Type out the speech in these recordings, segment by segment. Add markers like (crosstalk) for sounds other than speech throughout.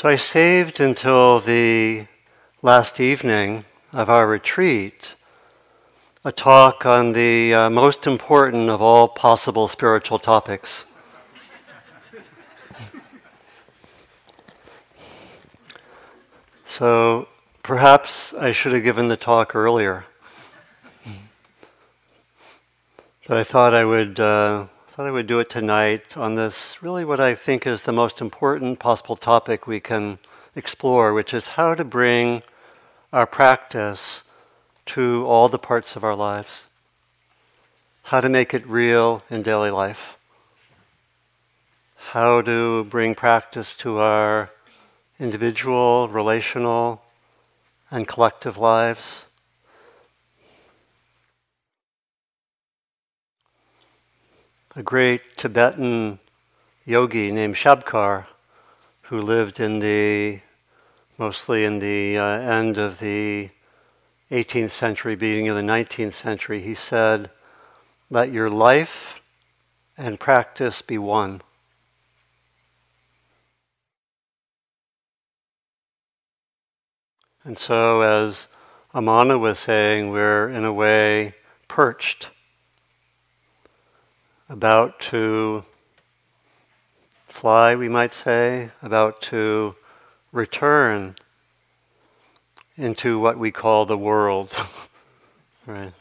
So I saved until the last evening of our retreat a talk on the uh, most important of all possible spiritual topics. so perhaps I should have given the talk earlier. But I thought I would uh, I would do it tonight on this really what I think is the most important possible topic we can explore, which is how to bring our practice to all the parts of our lives. How to make it real in daily life. How to bring practice to our individual, relational, and collective lives a great Tibetan yogi named Shabkar, who lived in the mostly in the uh, end of the 18th century, beginning of the 19th century, he said, Let your life and practice be one. And so, as Amana was saying, we're in a way perched about to fly, we might say, about to return into what we call the world, (laughs) right?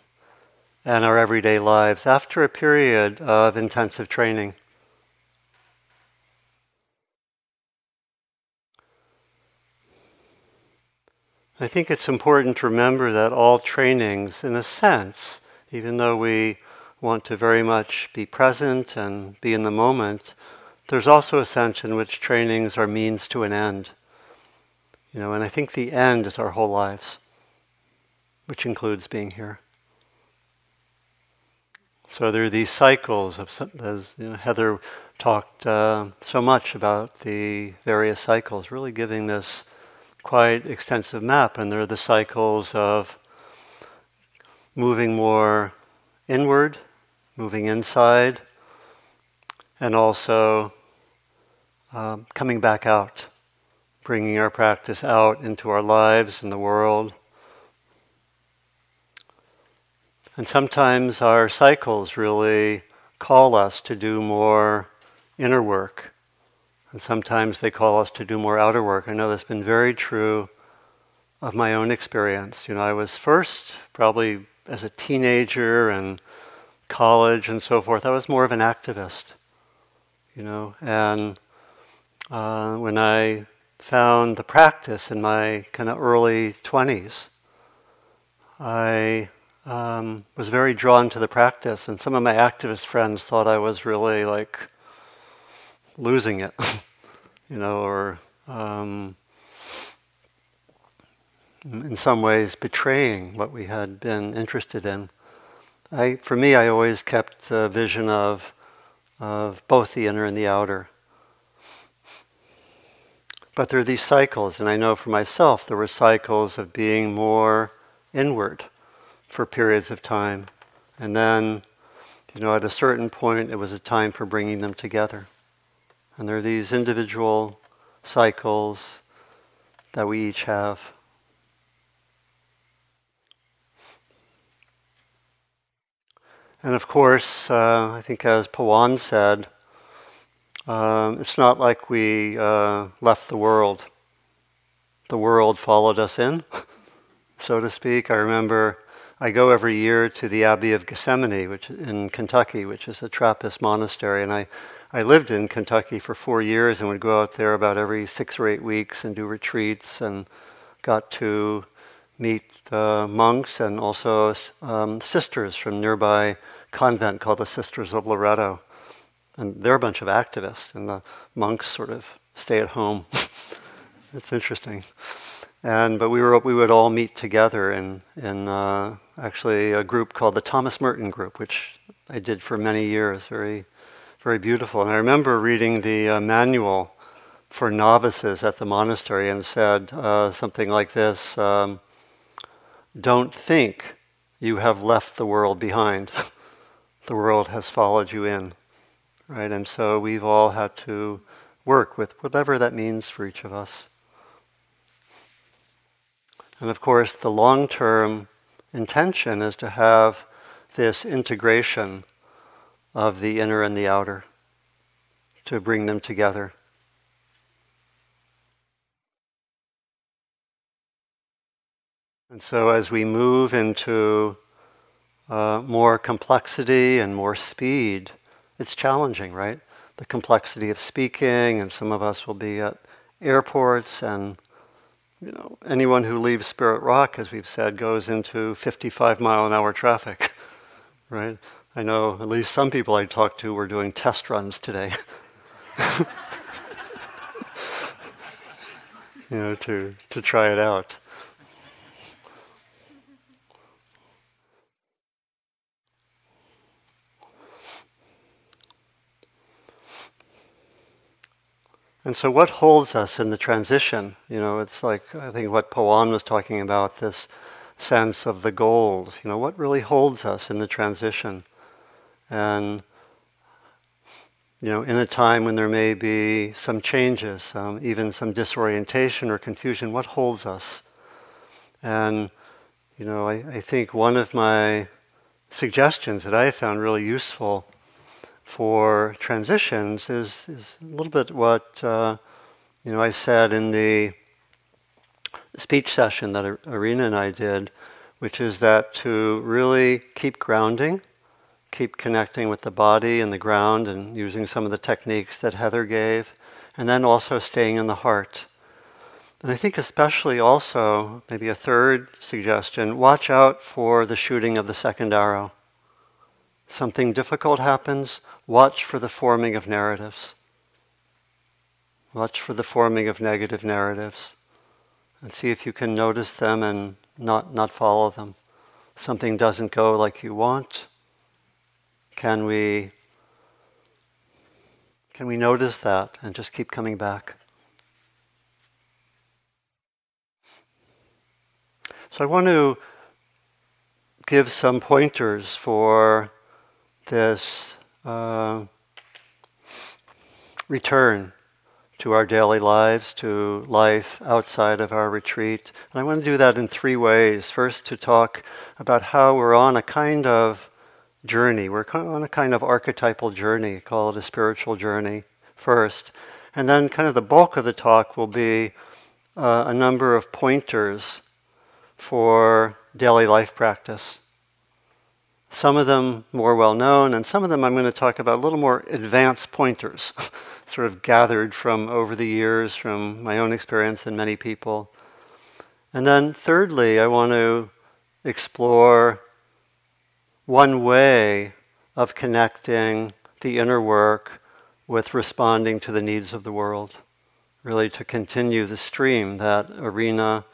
And our everyday lives after a period of intensive training. I think it's important to remember that all trainings, in a sense, even though we want to very much be present and be in the moment, there's also a sense in which trainings are means to an end. You know, and I think the end is our whole lives, which includes being here. So there are these cycles of, as you know, Heather talked uh, so much about the various cycles, really giving this quite extensive map. And there are the cycles of moving more inward moving inside, and also um, coming back out, bringing our practice out into our lives and the world. And sometimes our cycles really call us to do more inner work. And sometimes they call us to do more outer work. I know that's been very true of my own experience. You know, I was first probably as a teenager and college and so forth, I was more of an activist, you know. And uh, when I found the practice in my kind of early 20s, I um, was very drawn to the practice, and some of my activist friends thought I was really like losing it, (laughs) you know, or um, in some ways betraying what we had been interested in. I, for me, I always kept a vision of, of both the inner and the outer. But there are these cycles, and I know for myself there were cycles of being more inward for periods of time. And then, you know, at a certain point, it was a time for bringing them together. And there are these individual cycles that we each have. And of course, uh, I think as Pawan said, um, it's not like we uh, left the world. The world followed us in, (laughs) so to speak. I remember I go every year to the Abbey of Gethsemani, which in Kentucky, which is a Trappist monastery, and I, I lived in Kentucky for four years and would go out there about every six or eight weeks and do retreats and got to meet monks and also um, sisters from nearby convent called the Sisters of Loretto. And they're a bunch of activists, and the monks sort of stay at home. (laughs) it's interesting. And but we were we would all meet together in in uh, actually a group called the Thomas Merton Group, which I did for many years. Very very beautiful. And I remember reading the uh, manual for novices at the monastery and said uh, something like this. Um, don't think you have left the world behind. (laughs) the world has followed you in, right? And so we've all had to work with whatever that means for each of us. And of course, the long term intention is to have this integration of the inner and the outer, to bring them together. And so, as we move into uh, more complexity and more speed, it's challenging, right? The complexity of speaking, and some of us will be at airports, and you know, anyone who leaves Spirit Rock, as we've said, goes into 55 mile an hour traffic, (laughs) right? I know at least some people I talked to were doing test runs today. (laughs) you know, to, to try it out. And so, what holds us in the transition? You know, it's like I think what Pawan was talking about this sense of the gold. You know, what really holds us in the transition? And, you know, in a time when there may be some changes, um, even some disorientation or confusion, what holds us? And, you know, I, I think one of my suggestions that I found really useful for transitions is, is a little bit what uh, you know I said in the speech session that Arinna and I did, which is that to really keep grounding, keep connecting with the body and the ground, and using some of the techniques that Heather gave, and then also staying in the heart. And I think especially also maybe a third suggestion: watch out for the shooting of the second arrow something difficult happens, watch for the forming of narratives. Watch for the forming of negative narratives and see if you can notice them and not, not follow them. Something doesn't go like you want. Can we can we notice that and just keep coming back? So I want to give some pointers for this uh, return to our daily lives, to life outside of our retreat. And I want to do that in three ways. First, to talk about how we're on a kind of journey. We're on a kind of archetypal journey, call it a spiritual journey first. And then, kind of, the bulk of the talk will be uh, a number of pointers for daily life practice. Some of them more well known, and some of them I'm going to talk about a little more advanced pointers, (laughs) sort of gathered from over the years, from my own experience and many people. And then, thirdly, I want to explore one way of connecting the inner work with responding to the needs of the world. Really, to continue the stream that Arinna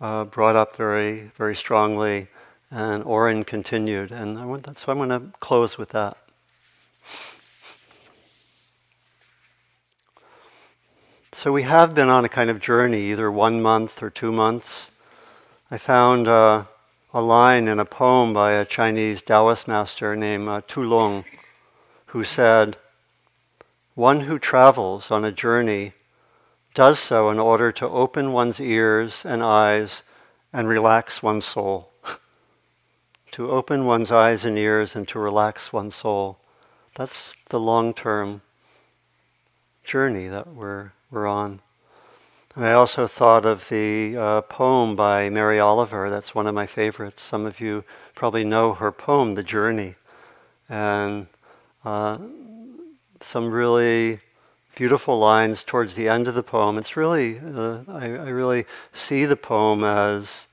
uh, brought up very, very strongly and Oren continued, and I want that, so I'm going to close with that. So we have been on a kind of journey, either one month or two months. I found uh, a line in a poem by a Chinese Taoist master named uh, Tu Long, who said, "One who travels on a journey does so in order to open one's ears and eyes and relax one's soul." To open one's eyes and ears and to relax one's soul. That's the long term journey that we're, we're on. And I also thought of the uh, poem by Mary Oliver. That's one of my favorites. Some of you probably know her poem, The Journey. And uh, some really beautiful lines towards the end of the poem. It's really, uh, I, I, really see the poem as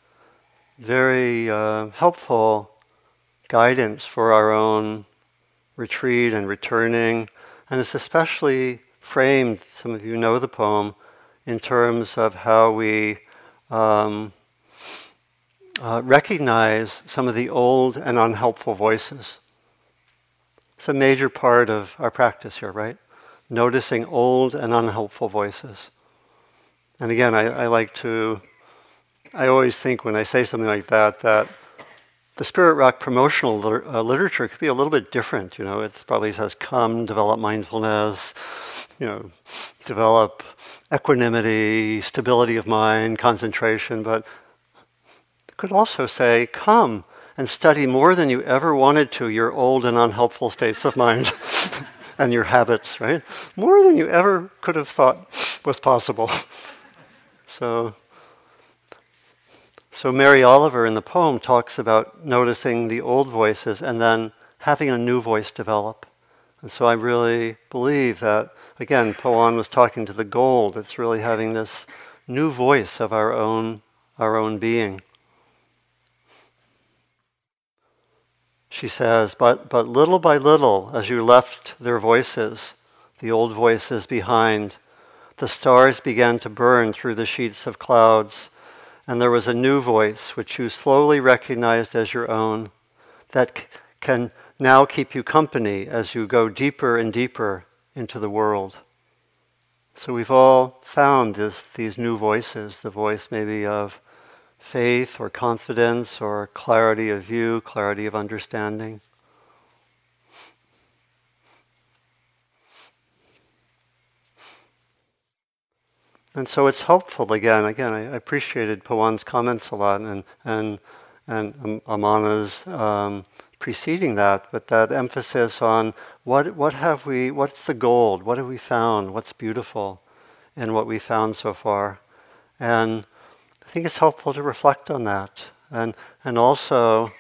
very uh, helpful guidance for our own retreat and returning. And it's especially framed, some of you know the poem, in terms of how we um, uh, recognize some of the old and unhelpful voices. It's a major part of our practice here, right? Noticing old and unhelpful voices. And again, I, I like to I always think when I say something like that that the Spirit Rock promotional liter- uh, literature could be a little bit different. You know, it probably says, "Come, develop mindfulness." You know, develop equanimity, stability of mind, concentration. But it could also say, "Come and study more than you ever wanted to your old and unhelpful states of mind." (laughs) and your habits, right? More than you ever could have thought was possible. (laughs) so so Mary Oliver in the poem talks about noticing the old voices and then having a new voice develop. And so I really believe that, again, Pawan was talking to the gold. It's really having this new voice of our own, our own being. She says, but, but little by little, as you left their voices, the old voices behind, the stars began to burn through the sheets of clouds and there was a new voice which you slowly recognized as your own that c- can now keep you company as you go deeper and deeper into the world. So we've all found this, these new voices the voice maybe of faith or confidence or clarity of view, clarity of understanding. And so it's helpful again. Again, I appreciated Pawan's comments a lot, and and and Amana's um, preceding that, but that emphasis on what what have we, what's the gold, what have we found, what's beautiful, in what we found so far, and I think it's helpful to reflect on that, and and also,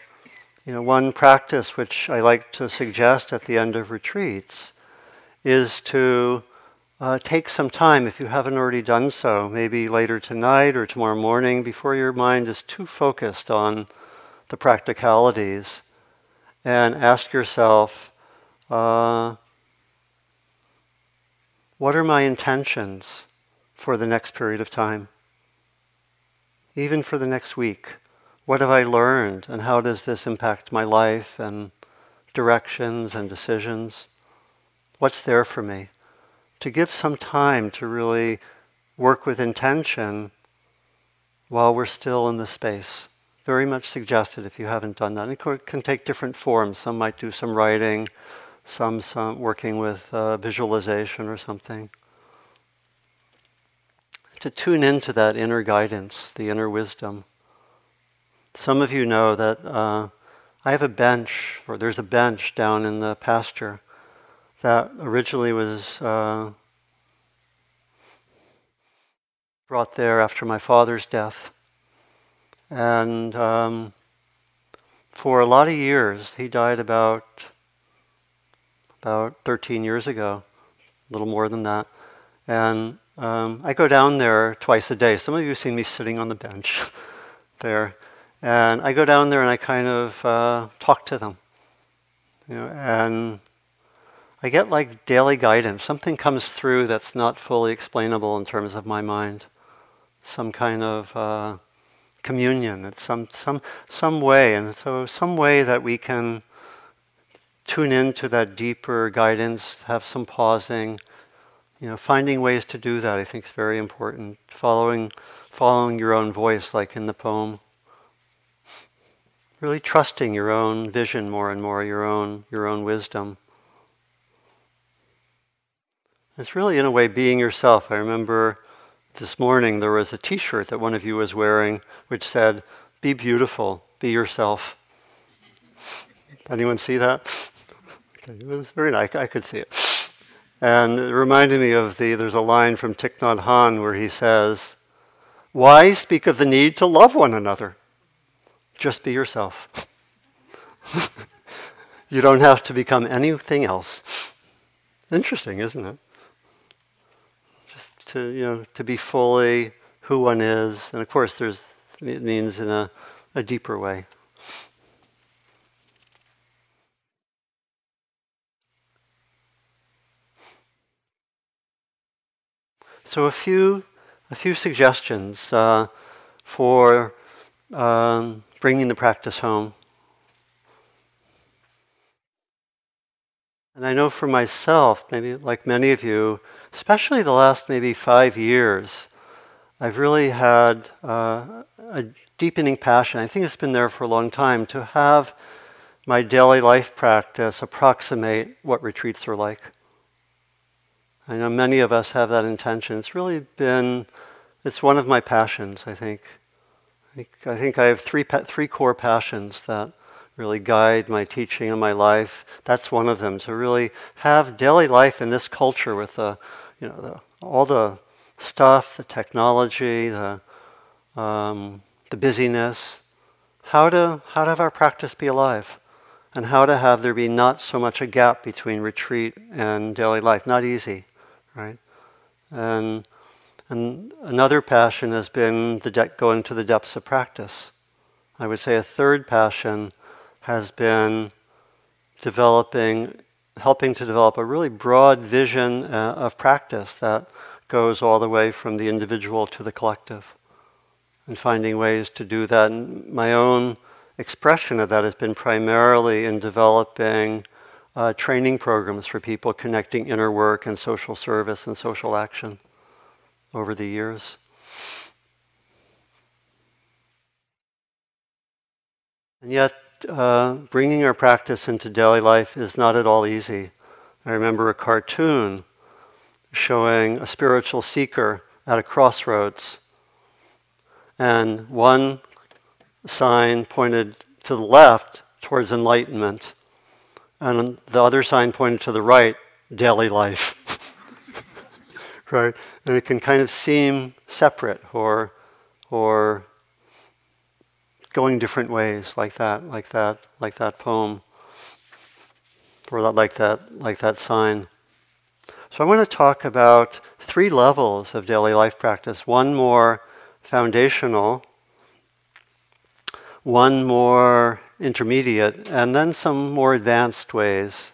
you know, one practice which I like to suggest at the end of retreats is to uh, take some time, if you haven't already done so, maybe later tonight or tomorrow morning, before your mind is too focused on the practicalities, and ask yourself, uh, what are my intentions for the next period of time? Even for the next week. What have I learned, and how does this impact my life and directions and decisions? What's there for me? To give some time to really work with intention while we're still in the space. Very much suggested if you haven't done that. it can take different forms. Some might do some writing, some, some working with uh, visualization or something. To tune into that inner guidance, the inner wisdom. Some of you know that uh, I have a bench, or there's a bench down in the pasture that originally was uh, brought there after my father's death. And um, for a lot of years, he died about about 13 years ago, a little more than that. And um, I go down there twice a day. Some of you have seen me sitting on the bench (laughs) there. And I go down there and I kind of uh, talk to them. You know, and I get like daily guidance. Something comes through that's not fully explainable in terms of my mind. Some kind of uh, communion. It's some some some way, and so some way that we can tune into that deeper guidance. Have some pausing. You know, finding ways to do that. I think is very important. Following following your own voice, like in the poem. Really trusting your own vision more and more, your own your own wisdom. It's really, in a way, being yourself. I remember this morning there was a t shirt that one of you was wearing which said, Be beautiful, be yourself. Anyone see that? Okay, it was very nice. I could see it. And it reminded me of the, there's a line from Thich Nhat Hanh where he says, Why speak of the need to love one another? Just be yourself. (laughs) you don't have to become anything else. Interesting, isn't it? To you know to be fully who one is, and of course, there's it means in a, a deeper way. So a few a few suggestions uh, for um, bringing the practice home. And I know for myself, maybe like many of you, especially the last maybe five years, I've really had uh, a deepening passion. I think it's been there for a long time to have my daily life practice approximate what retreats are like. I know many of us have that intention. It's really been, it's one of my passions, I think. I think I, have three, three core passions that really guide my teaching and my life. That's one of them, to really have daily life in this culture with the, you know, the, all the stuff, the technology, the, um, the busyness, how to, how to have our practice be alive and how to have there be not so much a gap between retreat and daily life. Not easy, right? And, and another passion has been the de- going to the depths of practice. I would say a third passion has been developing, helping to develop a really broad vision uh, of practice that goes all the way from the individual to the collective and finding ways to do that. And my own expression of that has been primarily in developing uh, training programs for people connecting inner work and social service and social action over the years. And yet, uh, bringing our practice into daily life is not at all easy. I remember a cartoon showing a spiritual seeker at a crossroads and one sign pointed to the left towards enlightenment, and the other sign pointed to the right, daily life. (laughs) right? And it can kind of seem separate or, or going different ways, like that, like that, like that poem, or that, like that, like that sign. So I want to talk about three levels of daily life practice. One more foundational, one more intermediate, and then some more advanced ways.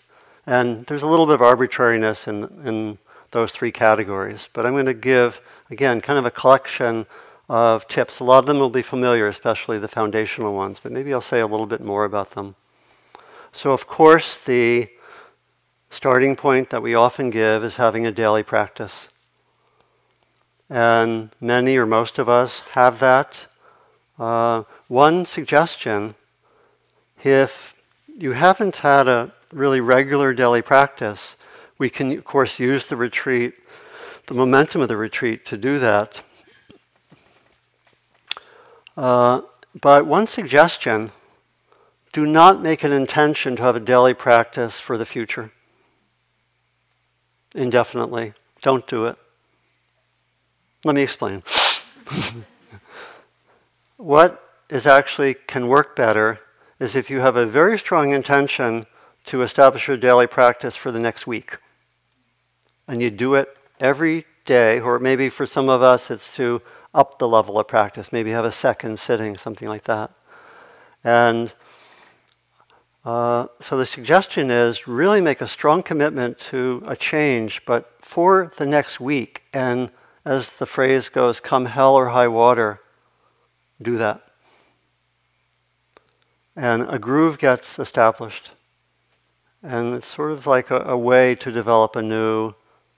And there's a little bit of arbitrariness in, in those three categories. But I'm going to give, again, kind of a collection of tips. A lot of them will be familiar, especially the foundational ones, but maybe I'll say a little bit more about them. So, of course, the starting point that we often give is having a daily practice. And many or most of us have that. Uh, one suggestion if you haven't had a really regular daily practice, we can, of course, use the retreat, the momentum of the retreat, to do that. Uh, but one suggestion do not make an intention to have a daily practice for the future indefinitely. Don't do it. Let me explain. (laughs) what is actually can work better is if you have a very strong intention to establish your daily practice for the next week. And you do it every day, or maybe for some of us it's to up the level of practice, maybe have a second sitting, something like that. And uh, so the suggestion is really make a strong commitment to a change, but for the next week. And as the phrase goes, come hell or high water, do that. And a groove gets established. And it's sort of like a, a way to develop a new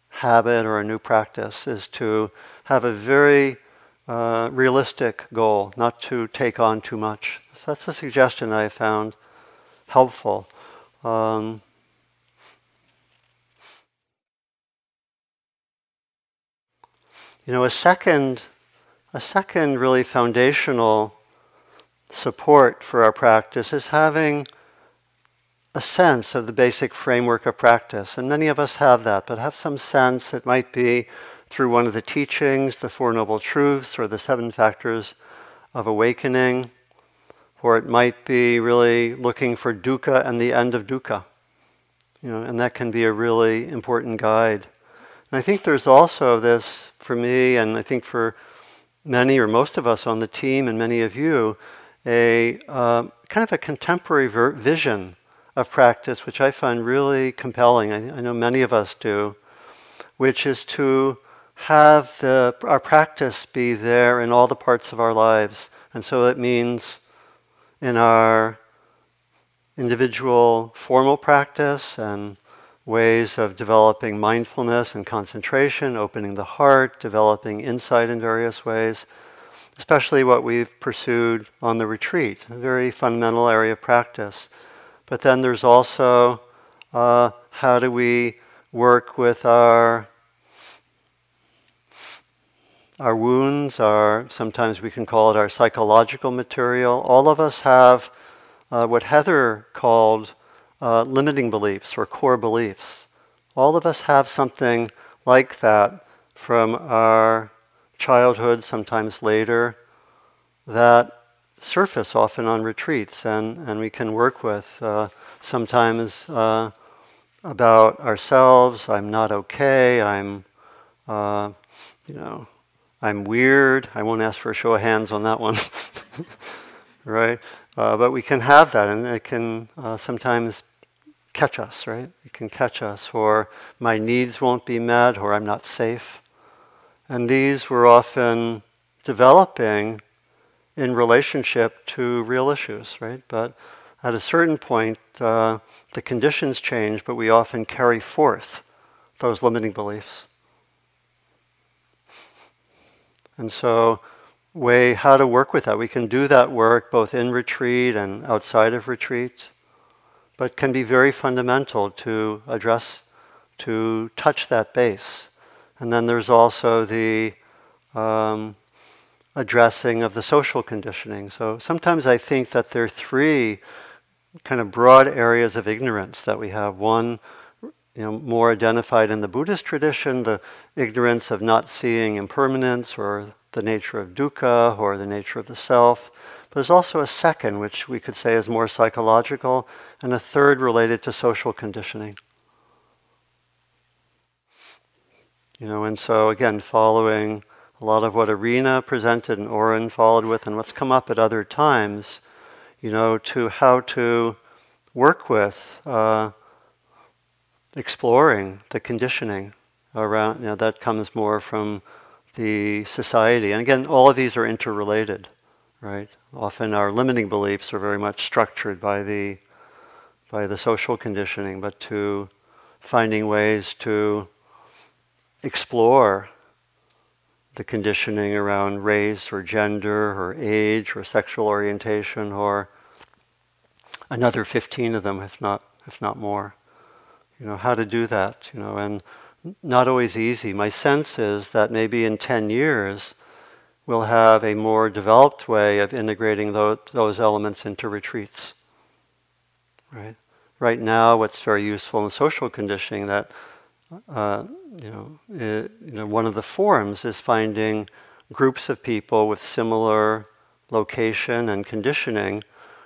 habit or a new practice is to have a very uh, realistic goal, not to take on too much. So that's a suggestion that I found helpful. Um, you know, a second, a second really foundational support for our practice is having a sense of the basic framework of practice. And many of us have that, but have some sense. It might be through one of the teachings, the Four Noble Truths, or the Seven Factors of Awakening or it might be really looking for dukkha and the end of dukkha. You know, and that can be a really important guide. And I think there's also this for me, and I think for many or most of us on the team, and many of you, a uh, kind of a contemporary ver- vision of practice, which I find really compelling. I, I know many of us do, which is to have the, our practice be there in all the parts of our lives. And so it means in our individual formal practice and ways of developing mindfulness and concentration, opening the heart, developing insight in various ways, especially what we've pursued on the retreat, a very fundamental area of practice. But then there's also uh, how do we work with our our wounds, our sometimes we can call it our psychological material. All of us have uh, what Heather called uh, limiting beliefs or core beliefs. All of us have something like that from our childhood, sometimes later, that surface often on retreats and, and we can work with. Uh, sometimes uh, about ourselves, I'm not okay, I'm, uh, you know, I'm weird. I won't ask for a show of hands on that one, (laughs) right? Uh, but we can have that, and it can uh, sometimes catch us, right? It can catch us, or my needs won't be met, or I'm not safe. And these were often developing in relationship to real issues, right? But at a certain point, uh, the conditions change, but we often carry forth those limiting beliefs. And so, way how to work with that. We can do that work both in retreat and outside of retreat, but can be very fundamental to address, to touch that base. And then there's also the um, addressing of the social conditioning. So sometimes I think that there are three kind of broad areas of ignorance that we have. One, you know, more identified in the Buddhist tradition, the ignorance of not seeing impermanence or the nature of dukkha or the nature of the self. But there's also a second, which we could say is more psychological, and a third related to social conditioning. You know, and so again, following a lot of what Arinna presented and Oren followed with, and what's come up at other times, you know, to how to work with uh, exploring the conditioning around, you know, that comes more from the society. And again, all of these are interrelated, right? Often our limiting beliefs are very much structured by the by the social conditioning, but to finding ways to explore the conditioning around race or gender or age or sexual orientation or another 15 of them, if not, if not more. You know, how to do that, you know, and not always easy. My sense is that maybe in 10 years, we'll have a more developed way of integrating those, those elements into retreats. Right? Right now, what's very useful in social conditioning that uh, you know, it, you know, one of the forms is finding groups of people with similar location and conditioning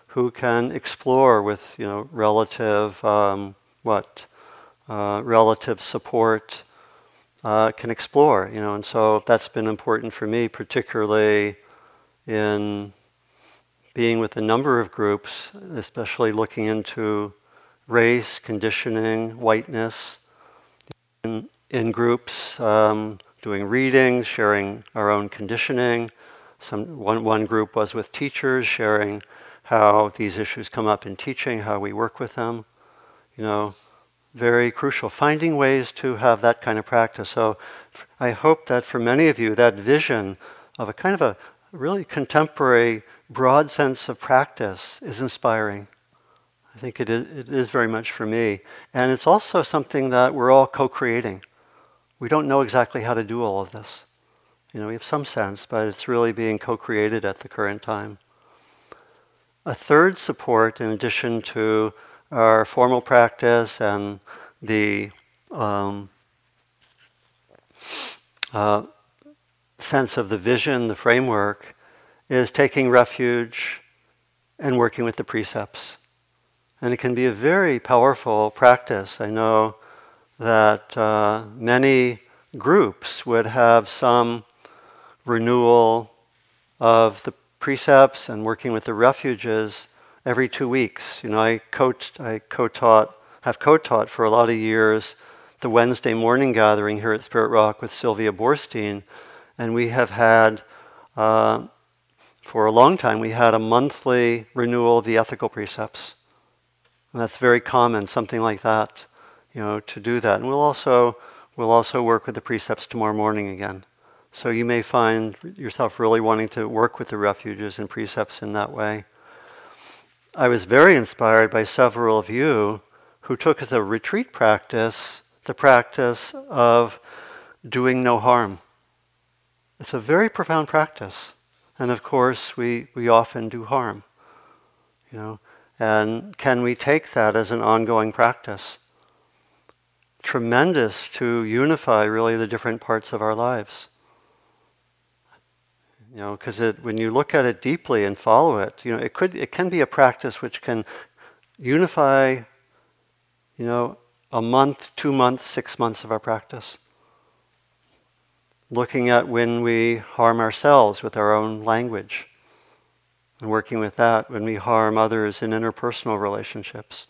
who can explore with you know relative um, what uh, relative support uh, can explore you know and so that's been important for me particularly in being with a number of groups especially looking into race conditioning whiteness in, in groups um, doing readings sharing our own conditioning some one, one group was with teachers sharing how these issues come up in teaching, how we work with them. You know, very crucial. Finding ways to have that kind of practice. So I hope that for many of you, that vision of a kind of a really contemporary, broad sense of practice is inspiring. I think it is, it is very much for me. And it's also something that we're all co creating. We don't know exactly how to do all of this. You know, we have some sense, but it's really being co created at the current time. A third support, in addition to our formal practice and the um, uh, sense of the vision, the framework, is taking refuge and working with the precepts. And it can be a very powerful practice. I know that uh, many groups would have some renewal of the precepts and working with the refuges every two weeks. You know, I coached, I co-taught, have co-taught for a lot of years the Wednesday morning gathering here at Spirit Rock with Sylvia Boorstein, and we have had, uh, for a long time, we had a monthly renewal of the ethical precepts. And that's very common, something like that. you know, to do that. And we'll also we'll also work with the precepts tomorrow morning again. So you may find yourself really wanting to work with the refuges and precepts in that way. I was very inspired by several of you who took as a retreat practice the practice of doing no harm. It's a very profound practice. And of course, we, we often do harm. You know, and can we take that as an ongoing practice? Tremendous to unify really the different parts of our lives. You know, because when you look at it deeply and follow it, you know, it could it can be a practice which can unify, you know, a month, two months, six months of our practice. Looking at when we harm ourselves with our own language, and working with that when we harm others in interpersonal relationships,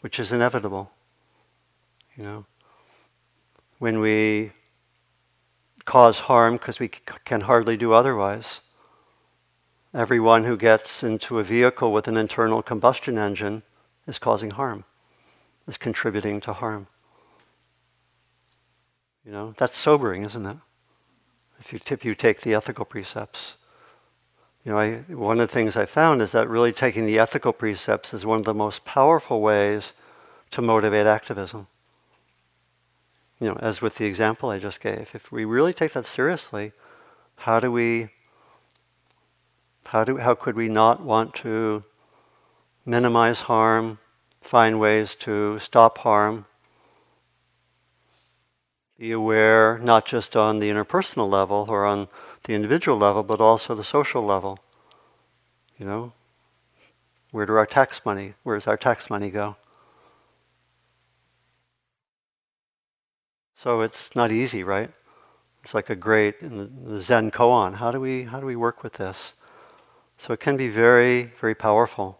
which is inevitable. You know, when we cause harm because we c- can hardly do otherwise. Everyone who gets into a vehicle with an internal combustion engine is causing harm, is contributing to harm. You know, that's sobering, isn't it? If you, if you take the ethical precepts. You know, I, one of the things I found is that really taking the ethical precepts is one of the most powerful ways to motivate activism you know, as with the example I just gave, if we really take that seriously, how do we, how do, how could we not want to minimize harm, find ways to stop harm, be aware not just on the interpersonal level or on the individual level, but also the social level. You know, where do our tax money, where does our tax money go? So it's not easy, right? It's like a great the Zen koan. How do we how do we work with this? So it can be very very powerful.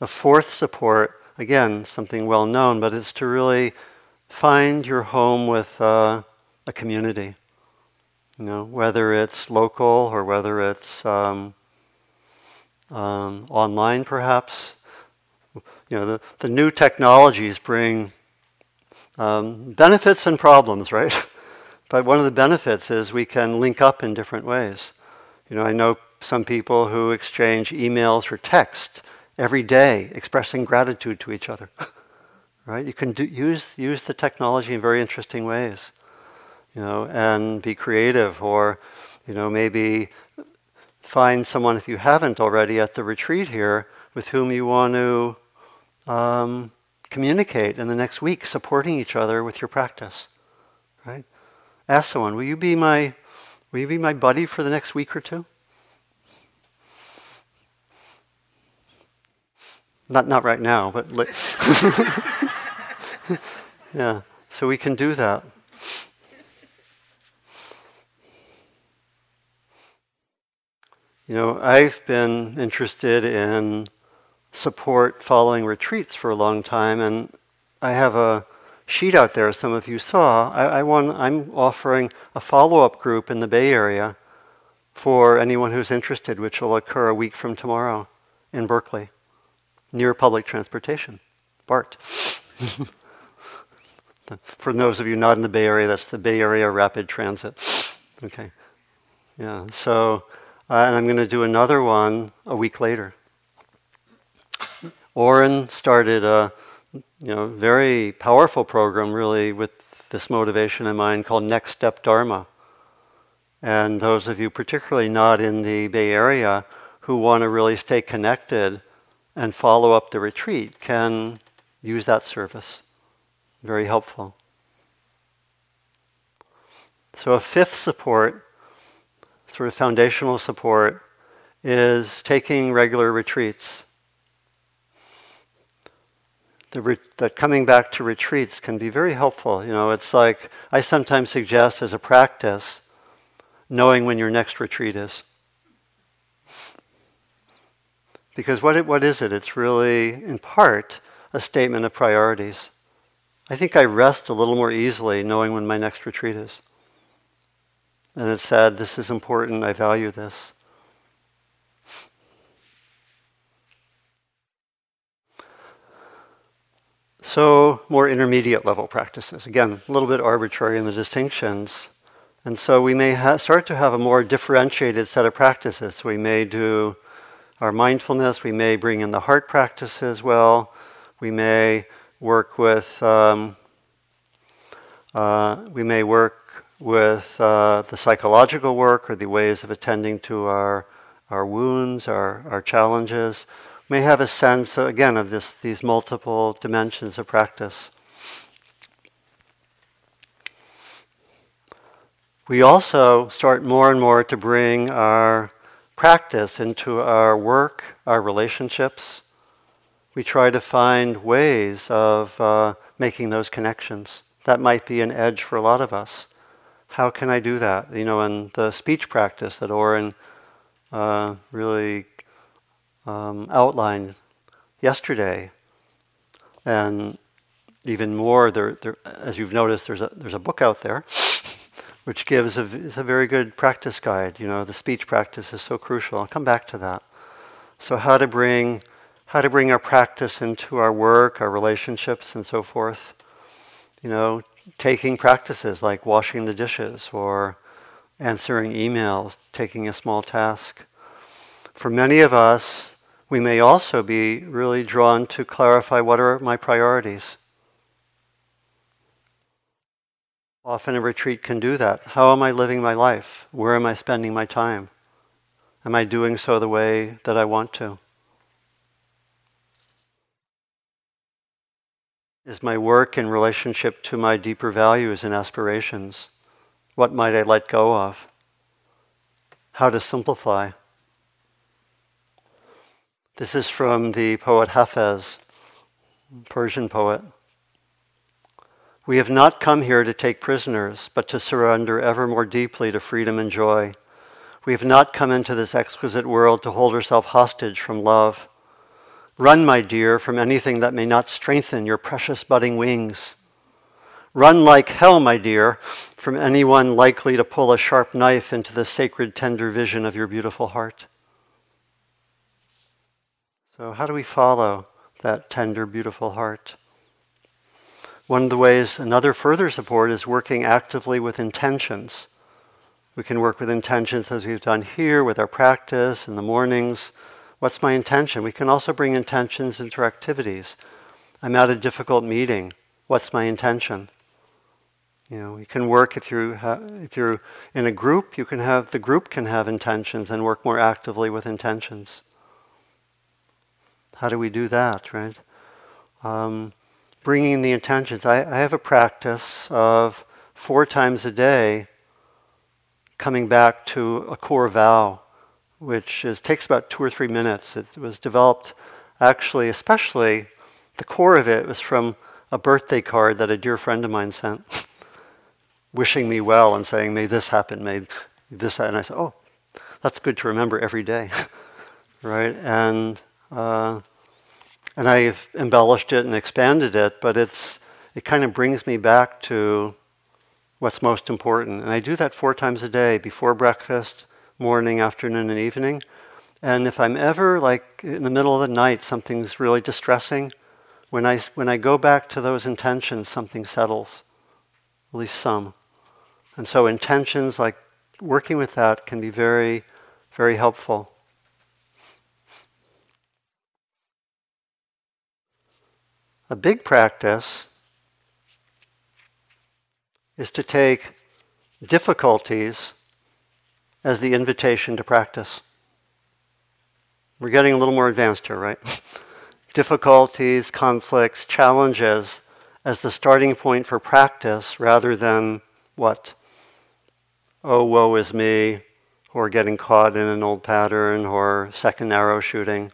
A fourth support, again, something well known, but it's to really find your home with uh, a community. You know, whether it's local or whether it's um, um, online, perhaps. You know, the, the new technologies bring um, benefits and problems, right? (laughs) but one of the benefits is we can link up in different ways. You know, I know some people who exchange emails or text every day expressing gratitude to each other. (laughs) right? You can do, use, use the technology in very interesting ways, you know, and be creative or, you know, maybe find someone, if you haven't already, at the retreat here with whom you want to um, communicate in the next week, supporting each other with your practice. Right? Ask someone, will you be my will you be my buddy for the next week or two? Not not right now, but li- (laughs) yeah. So we can do that. You know, I've been interested in support following retreats for a long time, and I have a sheet out there some of you saw. I, I want, I'm offering a follow up group in the Bay Area for anyone who's interested, which will occur a week from tomorrow in Berkeley, near public transportation, BART. (laughs) for those of you not in the Bay Area, that's the Bay Area Rapid Transit. Okay. Yeah, so, uh, and I'm going to do another one a week later. Oren started a you know, very powerful program, really, with this motivation in mind called Next Step Dharma. And those of you, particularly not in the Bay Area, who want to really stay connected and follow up the retreat, can use that service. Very helpful. So, a fifth support, sort of foundational support, is taking regular retreats the re- that coming back to retreats can be very helpful. You know, it's like I sometimes suggest as a practice knowing when your next retreat is. Because what, it, what is it? It's really, in part, a statement of priorities. I think I rest a little more easily knowing when my next retreat is. And it said, this is important, I value this. So, more intermediate level practices. Again, a little bit arbitrary in the distinctions. And so we may ha- start to have a more differentiated set of practices. We may do our mindfulness, we may bring in the heart practice as well, we may work with, um, uh, we may work with uh, the psychological work or the ways of attending to our, our wounds, our, our challenges may have a sense, again, of this, these multiple dimensions of practice. We also start more and more to bring our practice into our work, our relationships. We try to find ways of uh, making those connections. That might be an edge for a lot of us. How can I do that? You know, in the speech practice that Oren uh, really um, outlined yesterday. And even more, there, there, as you've noticed, there's a, there's a book out there (laughs) which gives a, is a very good practice guide. You know, the speech practice is so crucial. I'll come back to that. So how to bring how to bring our practice into our work, our relationships, and so forth. You know, taking practices like washing the dishes or answering emails, taking a small task. For many of us, we may also be really drawn to clarify what are my priorities. Often a retreat can do that. How am I living my life? Where am I spending my time? Am I doing so the way that I want to? Is my work in relationship to my deeper values and aspirations? What might I let go of? How to simplify? This is from the poet Hafez, Persian poet. We have not come here to take prisoners, but to surrender ever more deeply to freedom and joy. We have not come into this exquisite world to hold ourselves hostage from love. Run, my dear, from anything that may not strengthen your precious budding wings. Run like hell, my dear, from anyone likely to pull a sharp knife into the sacred, tender vision of your beautiful heart. So, how do we follow that tender, beautiful heart? One of the ways, another further support is working actively with intentions. We can work with intentions as we've done here with our practice in the mornings. What's my intention? We can also bring intentions into activities. I'm at a difficult meeting. What's my intention? You know, you can work if you ha- if you're in a group. You can have the group can have intentions and work more actively with intentions. How do we do that, right? Um, bringing the intentions. I, I have a practice of four times a day coming back to a core vow, which is, takes about two or three minutes. It was developed actually, especially the core of it was from a birthday card that a dear friend of mine sent, wishing me well and saying, May this happen, may this. And I said, Oh, that's good to remember every day. (laughs) right? And uh, and I've embellished it and expanded it, but it's it kind of brings me back to what's most important. And I do that four times a day before breakfast, morning, afternoon, and evening. And if I'm ever like in the middle of the night, something's really distressing, when I, when I go back to those intentions, something settles, at least some. And so intentions, like working with that, can be very, very helpful. A big practice is to take difficulties as the invitation to practice. We're getting a little more advanced here, right? (laughs) difficulties, conflicts, challenges as the starting point for practice rather than what? Oh, woe is me, or getting caught in an old pattern, or second arrow shooting.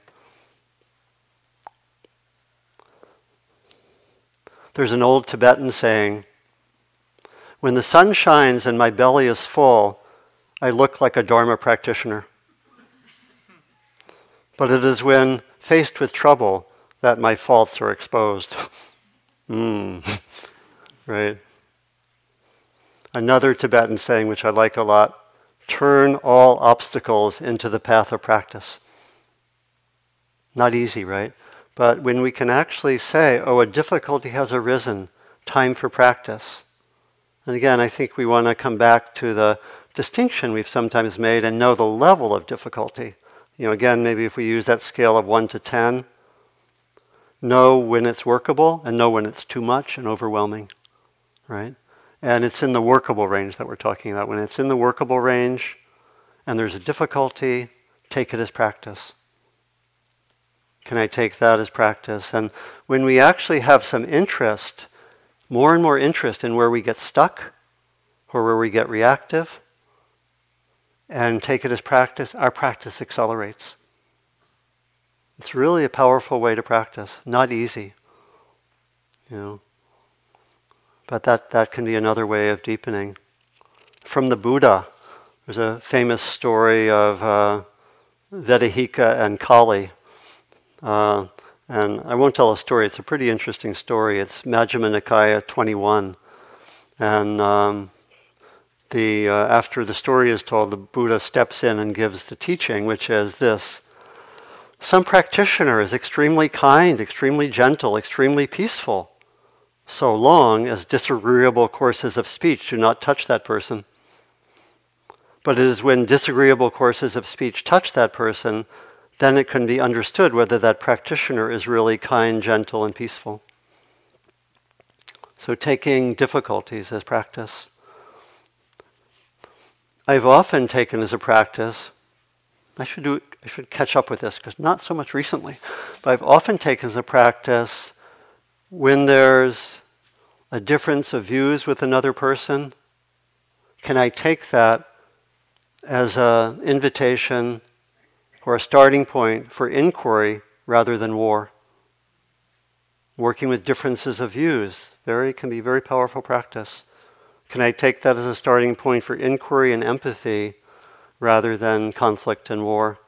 There's an old Tibetan saying When the sun shines and my belly is full, I look like a Dharma practitioner. But it is when faced with trouble that my faults are exposed. (laughs) mm. (laughs) right? Another Tibetan saying, which I like a lot turn all obstacles into the path of practice. Not easy, right? But when we can actually say, oh, a difficulty has arisen, time for practice. And again, I think we want to come back to the distinction we've sometimes made and know the level of difficulty. You know, again, maybe if we use that scale of 1 to 10, know when it's workable and know when it's too much and overwhelming, right? And it's in the workable range that we're talking about. When it's in the workable range and there's a difficulty, take it as practice. Can I take that as practice? And when we actually have some interest, more and more interest in where we get stuck or where we get reactive, and take it as practice, our practice accelerates. It's really a powerful way to practice. Not easy, you know. But that, that can be another way of deepening. From the Buddha, there's a famous story of uh, Vedehika and Kali. Uh, and I won't tell a story, it's a pretty interesting story. It's Majjhima Nikaya 21. And um, the, uh, after the story is told, the Buddha steps in and gives the teaching, which is this Some practitioner is extremely kind, extremely gentle, extremely peaceful, so long as disagreeable courses of speech do not touch that person. But it is when disagreeable courses of speech touch that person, then it can be understood whether that practitioner is really kind, gentle, and peaceful. So, taking difficulties as practice. I've often taken as a practice, I should, do, I should catch up with this because not so much recently, but I've often taken as a practice when there's a difference of views with another person, can I take that as an invitation or a starting point for inquiry rather than war? Working with differences of views very can be very powerful practice. Can I take that as a starting point for inquiry and empathy rather than conflict and war?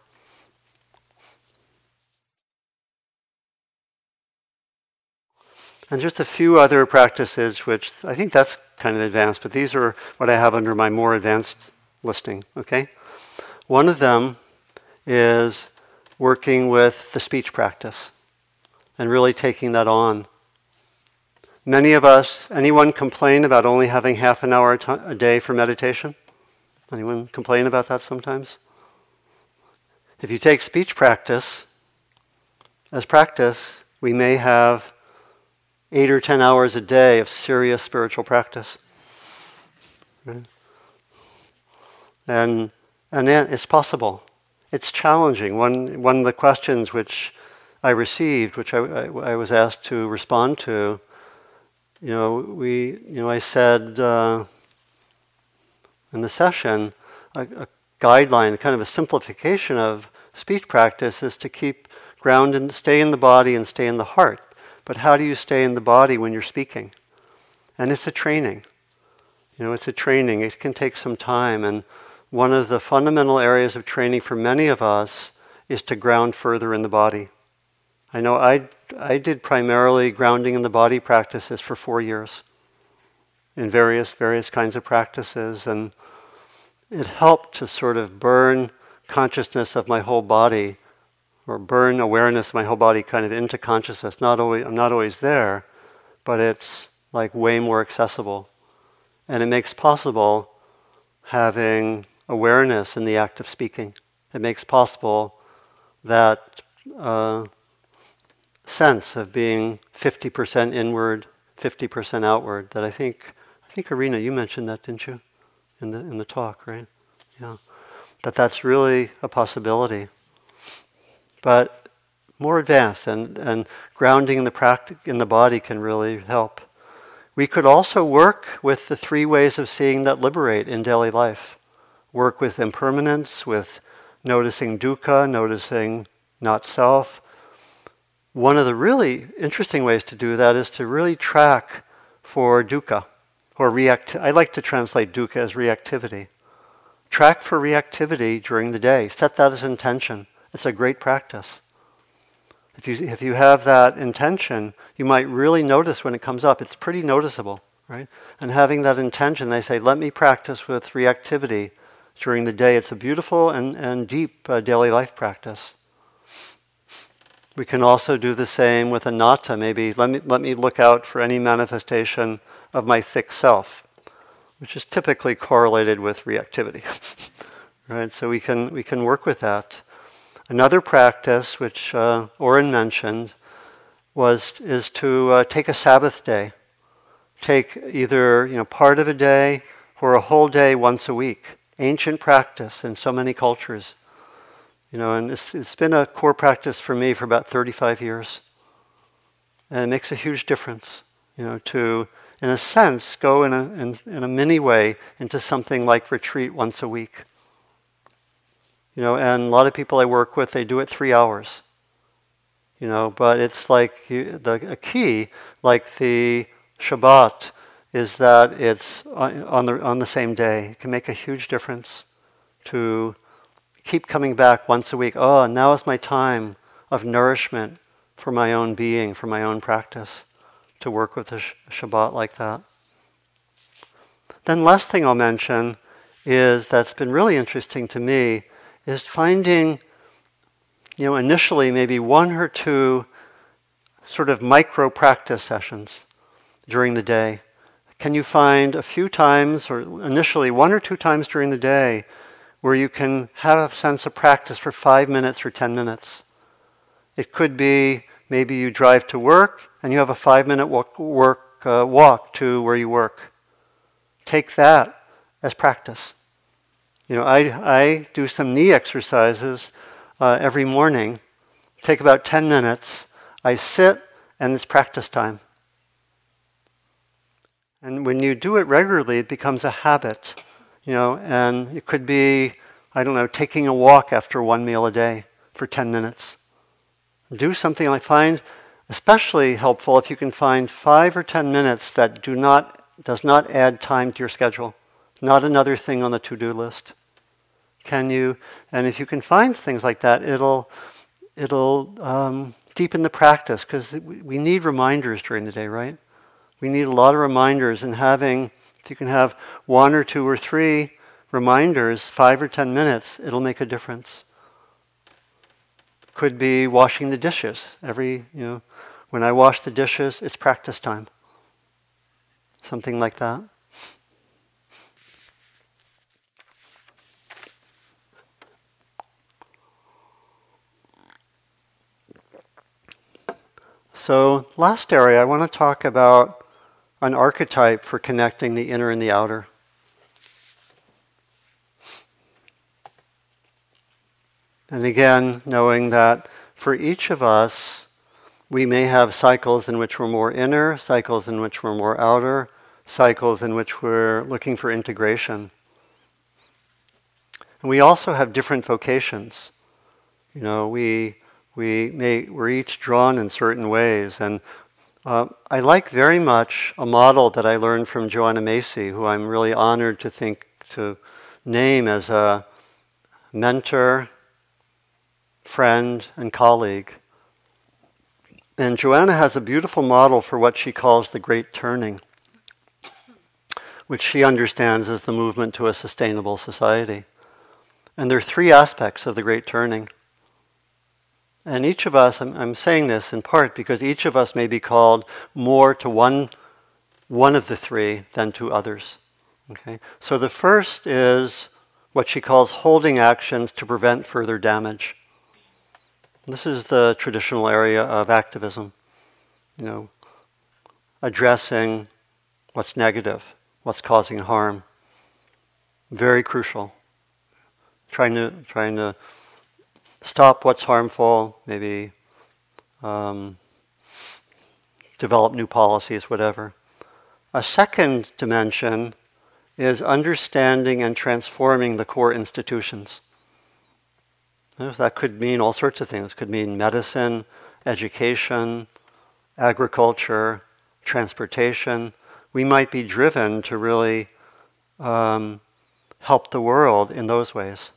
And just a few other practices, which I think that's kind of advanced, but these are what I have under my more advanced listing, okay? One of them is working with the speech practice and really taking that on. Many of us, anyone complain about only having half an hour a day for meditation? Anyone complain about that sometimes? If you take speech practice as practice, we may have eight or ten hours a day of serious spiritual practice. Right? And, and it's possible. It's challenging. One, one of the questions which I received, which I, I, I was asked to respond to, you know, we, you know, I said uh, in the session, a, a, guideline, kind of a simplification of speech practice is to keep ground and stay in the body and stay in the heart. But how do you stay in the body when you're speaking? And it's a training. You know, it's a training. It can take some time. And one of the fundamental areas of training for many of us is to ground further in the body. I know I, I did primarily grounding in the body practices for four years in various, various kinds of practices. And it helped to sort of burn consciousness of my whole body or burn awareness of my whole body kind of into consciousness. Not always, I'm not always there, but it's like way more accessible. And it makes possible having awareness in the act of speaking. It makes possible that uh, sense of being 50% inward, 50% outward that I think, I think Arinna, you mentioned that, didn't you? In the, in the talk, right? Yeah. That that's really a possibility. But more advanced and, and grounding in the, practic- in the body can really help. We could also work with the three ways of seeing that liberate in daily life. Work with impermanence, with noticing dukkha, noticing not self, one of the really interesting ways to do that is to really track for dukkha or react. I like to translate dukkha as reactivity. Track for reactivity during the day. Set that as intention. It's a great practice. If you, if you have that intention, you might really notice when it comes up. It's pretty noticeable, right? And having that intention, they say, let me practice with reactivity during the day. It's a beautiful and, and deep uh, daily life practice. We can also do the same with anatta. Maybe let me, let me look out for any manifestation of my thick self, which is typically correlated with reactivity. (laughs) right? So we can, we can work with that. Another practice, which uh, Oren mentioned, was is to uh, take a Sabbath day. Take either you know part of a day or a whole day once a week. Ancient practice in so many cultures. You know, and it's, it's been a core practice for me for about 35 years. And it makes a huge difference, you know, to, in a sense, go in a, in, in a mini way into something like retreat once a week. You know, and a lot of people I work with, they do it three hours. You know, but it's like you, the a key, like the Shabbat, is that it's on the on the same day. It can make a huge difference to keep coming back once a week. Oh, now is my time of nourishment for my own being, for my own practice, to work with the Shabbat like that. Then, last thing I'll mention is that's been really interesting to me is finding, you know, initially maybe one or two sort of micro practice sessions during the day. Can you find a few times, or initially one or two times during the day, where you can have a sense of practice for five minutes or ten minutes. It could be maybe you drive to work and you have a five minute walk, work, uh, walk to where you work. Take that as practice. You know, I, I do some knee exercises uh, every morning, take about 10 minutes. I sit and it's practice time. And when you do it regularly, it becomes a habit you know, and it could be, I don't know, taking a walk after one meal a day for 10 minutes. Do something I find especially helpful if you can find five or 10 minutes that do not, does not add time to your schedule, not another thing on the to-do list. Can you, and if you can find things like that, it'll, it'll um, deepen the practice because we need reminders during the day, right? We need a lot of reminders, and having if you can have one or two or three reminders, five or ten minutes, it'll make a difference. Could be washing the dishes. Every, you know, when I wash the dishes, it's practice time. Something like that. So, last area, I want to talk about an archetype for connecting the inner and the outer. And again, knowing that for each of us, we may have cycles in which we're more inner, cycles in which we're more outer, cycles in which we're looking for integration. And we also have different vocations. You know, we, we may, we're each drawn in certain ways, and uh, I like very much a model that I learned from Joanna Macy, who I'm really honored to think to name as a mentor, friend, and colleague. And Joanna has a beautiful model for what she calls the Great Turning, which she understands as the movement to a sustainable society. And there are three aspects of the Great Turning. And each of us, I'm, I'm, saying this in part because each of us may be called more to one, one of the three than to others. Okay? So the first is what she calls holding actions to prevent further damage. This is the traditional area of activism. You know, addressing what's negative, what's causing harm. Very crucial. Trying to, trying to stop what's harmful, maybe um, develop new policies, whatever. A second dimension is understanding and transforming the core institutions. That could mean all sorts of things. It could mean medicine, education, agriculture, transportation. We might be driven to really um, help the world in those ways.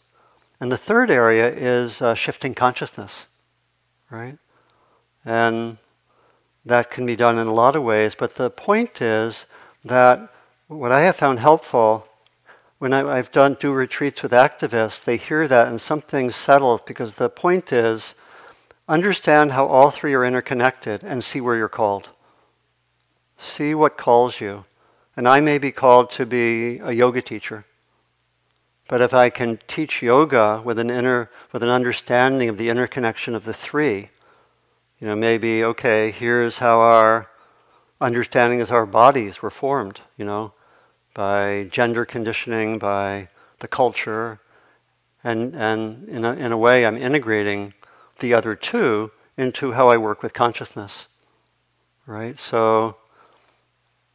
And the third area is uh, shifting consciousness, right? And that can be done in a lot of ways, but the point is that what I have found helpful when I, have done do retreats with activists, they hear that and something settles because the point is understand how all three are interconnected and see where you're called. See what calls you. And I may be called to be a yoga teacher. But if I can teach yoga with an inner, with an understanding of the interconnection of the three, you know, maybe, okay, here's how our understanding is our bodies were formed, you know, by gender conditioning, by the culture. And, and in, a, in a way, I'm integrating the other two into how I work with consciousness. Right? So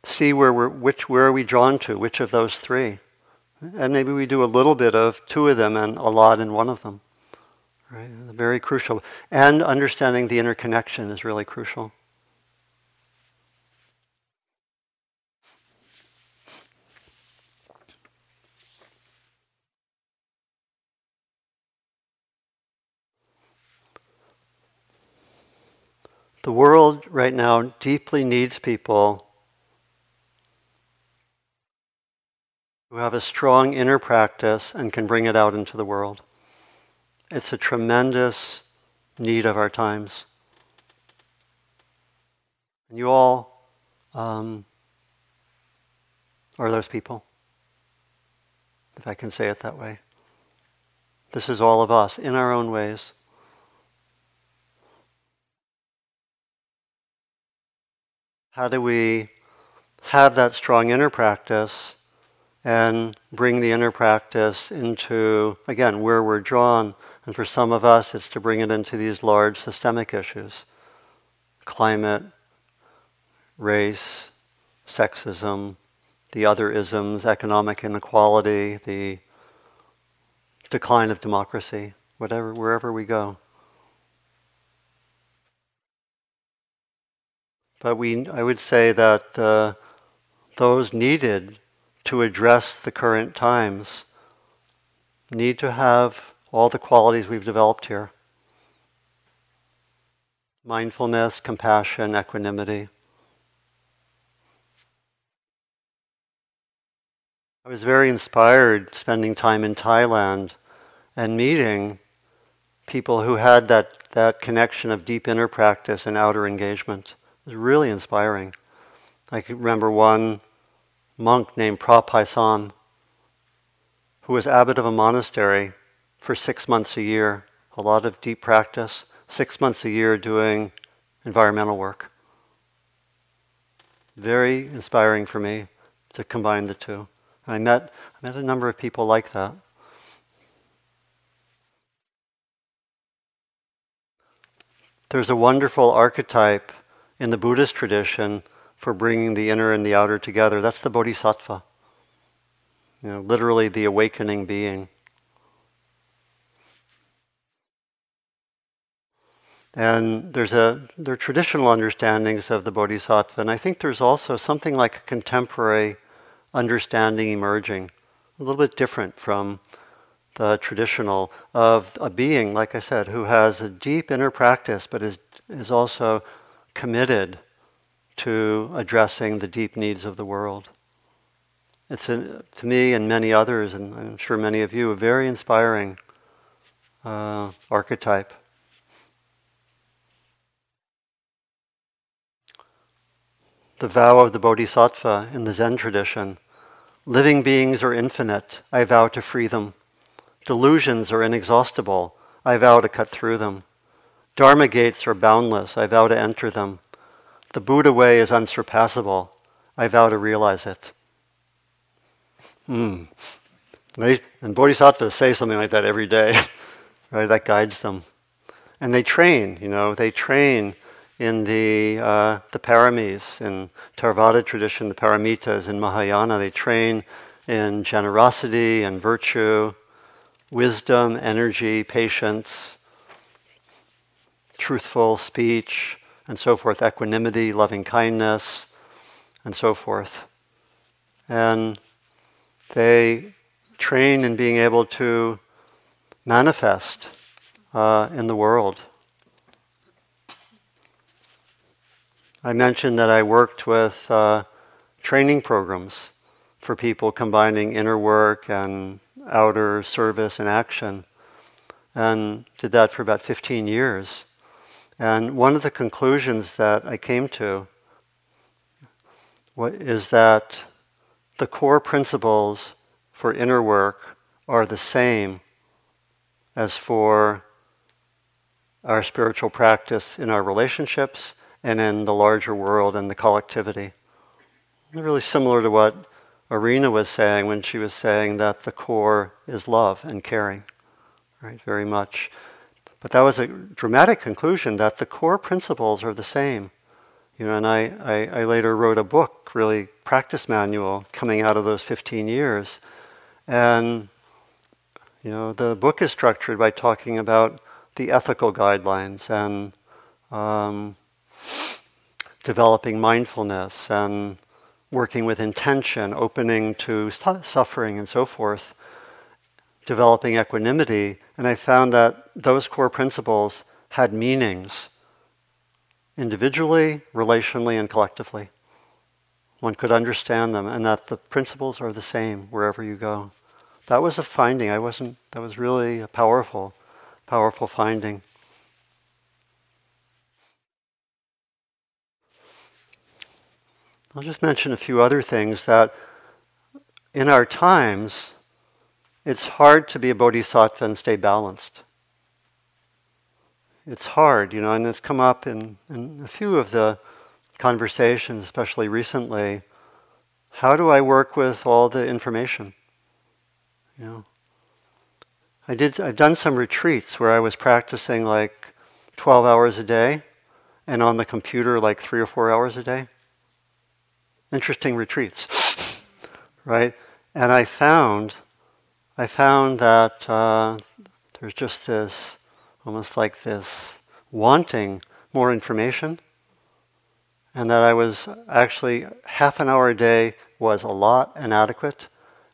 see where we're which where are we drawn to, which of those three. And maybe we do a little bit of two of them and a lot in one of them. Right? Very crucial. And understanding the interconnection is really crucial. The world right now deeply needs people who have a strong inner practice and can bring it out into the world. It's a tremendous need of our times. And you all um, are those people, if I can say it that way. This is all of us in our own ways. How do we have that strong inner practice and bring the inner practice into, again, where we're drawn? And for some of us, it's to bring it into these large systemic issues climate, race, sexism, the other isms, economic inequality, the decline of democracy, whatever, wherever we go. But we, I would say that uh, those needed to address the current times need to have all the qualities we've developed here mindfulness, compassion, equanimity. I was very inspired spending time in Thailand and meeting people who had that, that connection of deep inner practice and outer engagement. It was really inspiring. I can remember one monk named Pra who was abbot of a monastery for six months a year, a lot of deep practice, six months a year doing environmental work. Very inspiring for me to combine the two. And I met, I met a number of people like that. There's a wonderful archetype in the Buddhist tradition for bringing the inner and the outer together. That's the bodhisattva. You know, literally the awakening being. And there's a there are traditional understandings of the bodhisattva, and I think there's also something like a contemporary understanding emerging, a little bit different from the traditional of a being, like I said, who has a deep inner practice, but is is also committed to addressing the deep needs of the world. It's, a, to me and many others, and I'm sure many of you, a very inspiring uh, archetype. The vow of the Bodhisattva in the Zen tradition living beings are infinite, I vow to free them. Delusions are inexhaustible, I vow to cut through them. Dharma gates are boundless. I vow to enter them. The Buddha way is unsurpassable. I vow to realize it. They, and bodhisattvas say something like that every day, (laughs) right? That guides them. And they train, you know, they train in the, uh, the paramis, in Theravada tradition, the paramitas, in Mahayana, they train in generosity and virtue, wisdom, energy, patience, truthful speech, and so forth, equanimity, loving kindness, and so forth. And they train in being able to manifest uh, in the world. I mentioned that I worked with uh, training programs for people combining inner work and outer service and action, and did that for about 15 years. And one of the conclusions that I came to is that the core principles for inner work are the same as for our spiritual practice in our relationships and in the larger world and the collectivity. Really similar to what Arinna was saying when she was saying that the core is love and caring, right? Very much. But that was a dramatic conclusion that the core principles are the same. You know, and I, I, I later wrote a book, really practice manual, coming out of those 15 years. And, you know, the book is structured by talking about the ethical guidelines and um, developing mindfulness and working with intention, opening to suffering and so forth, developing equanimity. And I found that those core principles had meanings individually, relationally, and collectively. One could understand them, and that the principles are the same wherever you go. That was a finding. I wasn't, that was really a powerful, powerful finding. I'll just mention a few other things that in our times, it's hard to be a bodhisattva and stay balanced. It's hard, you know, and it's come up in, in a few of the conversations, especially recently. How do I work with all the information? You know, I did. I've done some retreats where I was practicing like 12 hours a day, and on the computer like three or four hours a day interesting retreats, (laughs) right? And I found, I found that uh, there's just this, almost like this wanting more information, and that I was actually half an hour a day was a lot inadequate,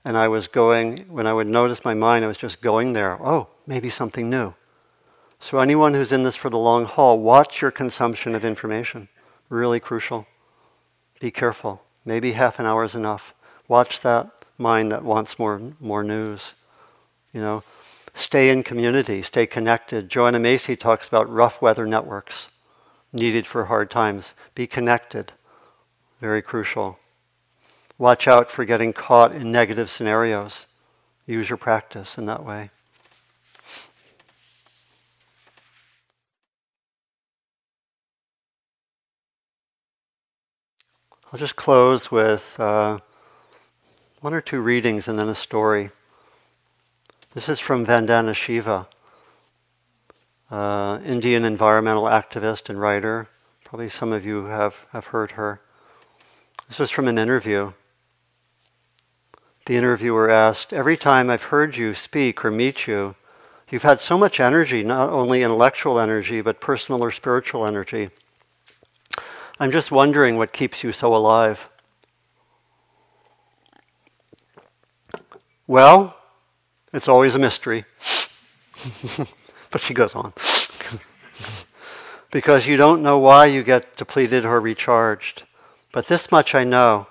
and I was going when I would notice my mind, I was just going there. Oh, maybe something new. So anyone who's in this for the long haul, watch your consumption of information. Really crucial. Be careful. Maybe half an hour is enough. Watch that mind that wants more, more news. You know, stay in community, stay connected. Joanna Macy talks about rough weather networks needed for hard times. Be connected. Very crucial. Watch out for getting caught in negative scenarios. Use your practice in that way. I'll just close with uh, one or two readings and then a story. This is from Vandana Shiva, uh, Indian environmental activist and writer. Probably some of you have, have heard her. This was from an interview. The interviewer asked, Every time I've heard you speak or meet you, you've had so much energy, not only intellectual energy, but personal or spiritual energy. I'm just wondering what keeps you so alive. Well, it's always a mystery. (laughs) but she goes on. because you don't know why you get depleted or recharged. But this much I know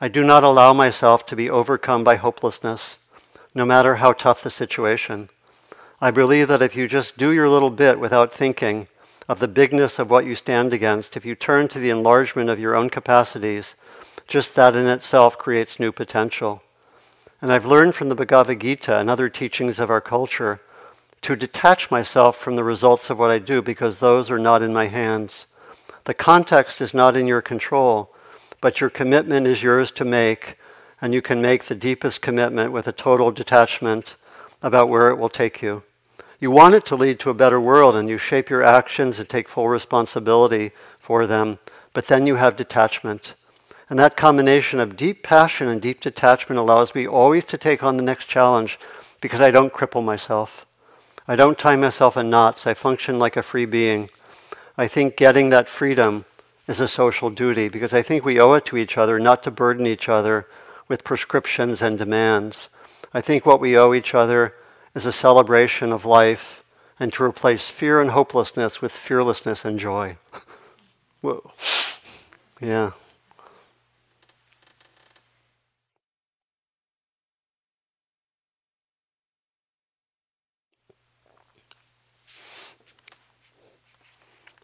I do not allow myself to be overcome by hopelessness, no matter how tough the situation. I believe that if you just do your little bit without thinking, of the bigness of what you stand against, if you turn to the enlargement of your own capacities, just that in itself creates new potential. And I've learned from the Bhagavad Gita and other teachings of our culture to detach myself from the results of what I do because those are not in my hands. The context is not in your control, but your commitment is yours to make, and you can make the deepest commitment with a total detachment about where it will take you. You want it to lead to a better world and you shape your actions and take full responsibility for them, but then you have detachment. And that combination of deep passion and deep detachment allows me always to take on the next challenge because I don't cripple myself. I don't tie myself in knots. I function like a free being. I think getting that freedom is a social duty because I think we owe it to each other not to burden each other with prescriptions and demands. I think what we owe each other is a celebration of life and to replace fear and hopelessness with fearlessness and joy. (laughs) Whoa. Yeah.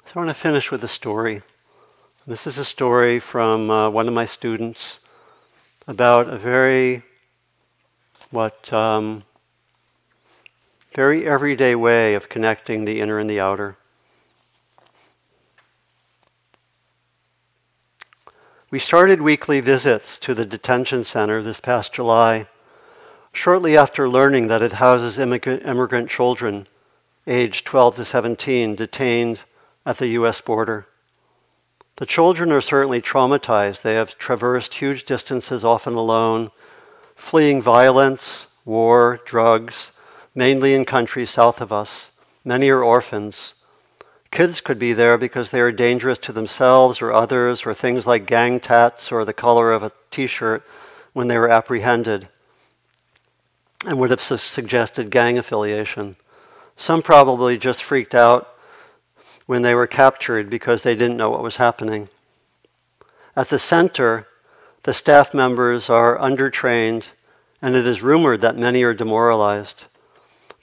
So I want to finish with a story. This is a story from uh, one of my students about a very, what, um, very everyday way of connecting the inner and the outer. We started weekly visits to the detention center this past July, shortly after learning that it houses immigrant, immigrant children aged 12 to 17 detained at the U.S. border. The children are certainly traumatized. They have traversed huge distances, often alone, fleeing violence, war, drugs, mainly in countries south of us. Many are orphans. Kids could be there because they are dangerous to themselves or others, or things like gang tats or the color of a t shirt when they were apprehended, and would have su- suggested gang affiliation. Some probably just freaked out when they were captured because they didn't know what was happening. At the center, the staff members are undertrained, and it is rumored that many are demoralized.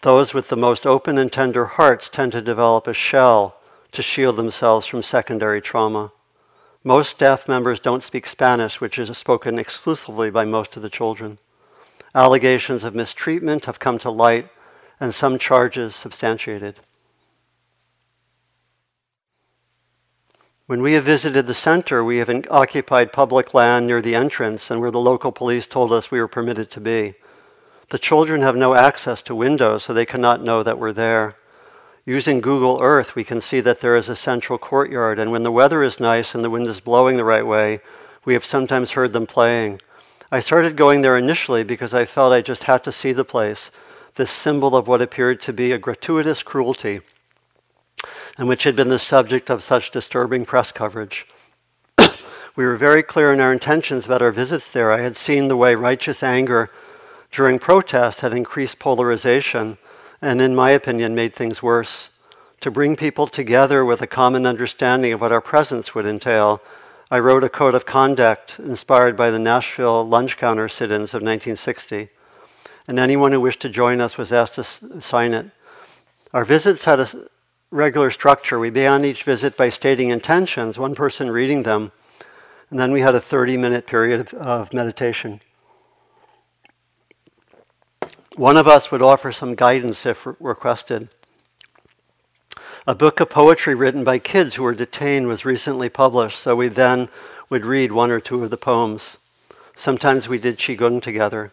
Those with the most open and tender hearts tend to develop a shell to shield themselves from secondary trauma. Most staff members don't speak Spanish, which is spoken exclusively by most of the children. Allegations of mistreatment have come to light, and some charges substantiated. When we have visited the center, we have occupied public land near the entrance and where the local police told us we were permitted to be. The children have no access to windows, so they cannot know that we're there. Using Google Earth, we can see that there is a central courtyard, and when the weather is nice and the wind is blowing the right way, we have sometimes heard them playing. I started going there initially because I felt I just had to see the place, this symbol of what appeared to be a gratuitous cruelty and which had been the subject of such disturbing press coverage. (coughs) we were very clear in our intentions about our visits there. I had seen the way righteous anger during protests had increased polarization and, in my opinion, made things worse. To bring people together with a common understanding of what our presence would entail, I wrote a code of conduct inspired by the Nashville lunch counter sit ins of 1960, and anyone who wished to join us was asked to sign it. Our visits had a, regular structure. We began each visit by stating intentions, one person reading them, and then we had a 30 minute period of, of meditation. One of us would offer some guidance if re- requested. A book of poetry written by kids who were detained was recently published, so we then would read one or two of the poems. Sometimes we did Qigong together.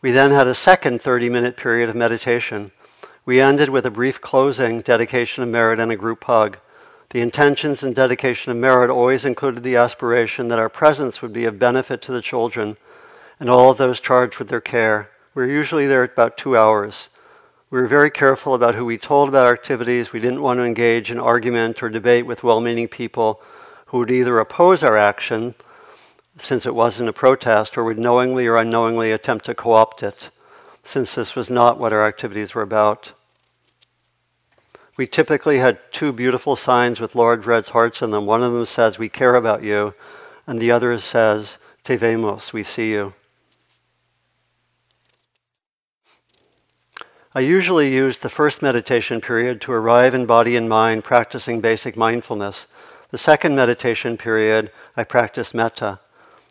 We then had a second 30 minute period of meditation. We ended with a brief closing, dedication of merit, and a group hug. The intentions and dedication of merit always included the aspiration that our presence would be of benefit to the children and all of those charged with their care. We were usually there about two hours. We were very careful about who we told about our activities. We didn't want to engage in argument or debate with well meaning people who would either oppose our action, since it wasn't a protest, or would knowingly or unknowingly attempt to co opt it, since this was not what our activities were about. We typically had two beautiful signs with large red hearts in them. One of them says, We care about you, and the other says, Te vemos, we see you. I usually use the first meditation period to arrive in body and mind, practicing basic mindfulness. The second meditation period, I practice metta.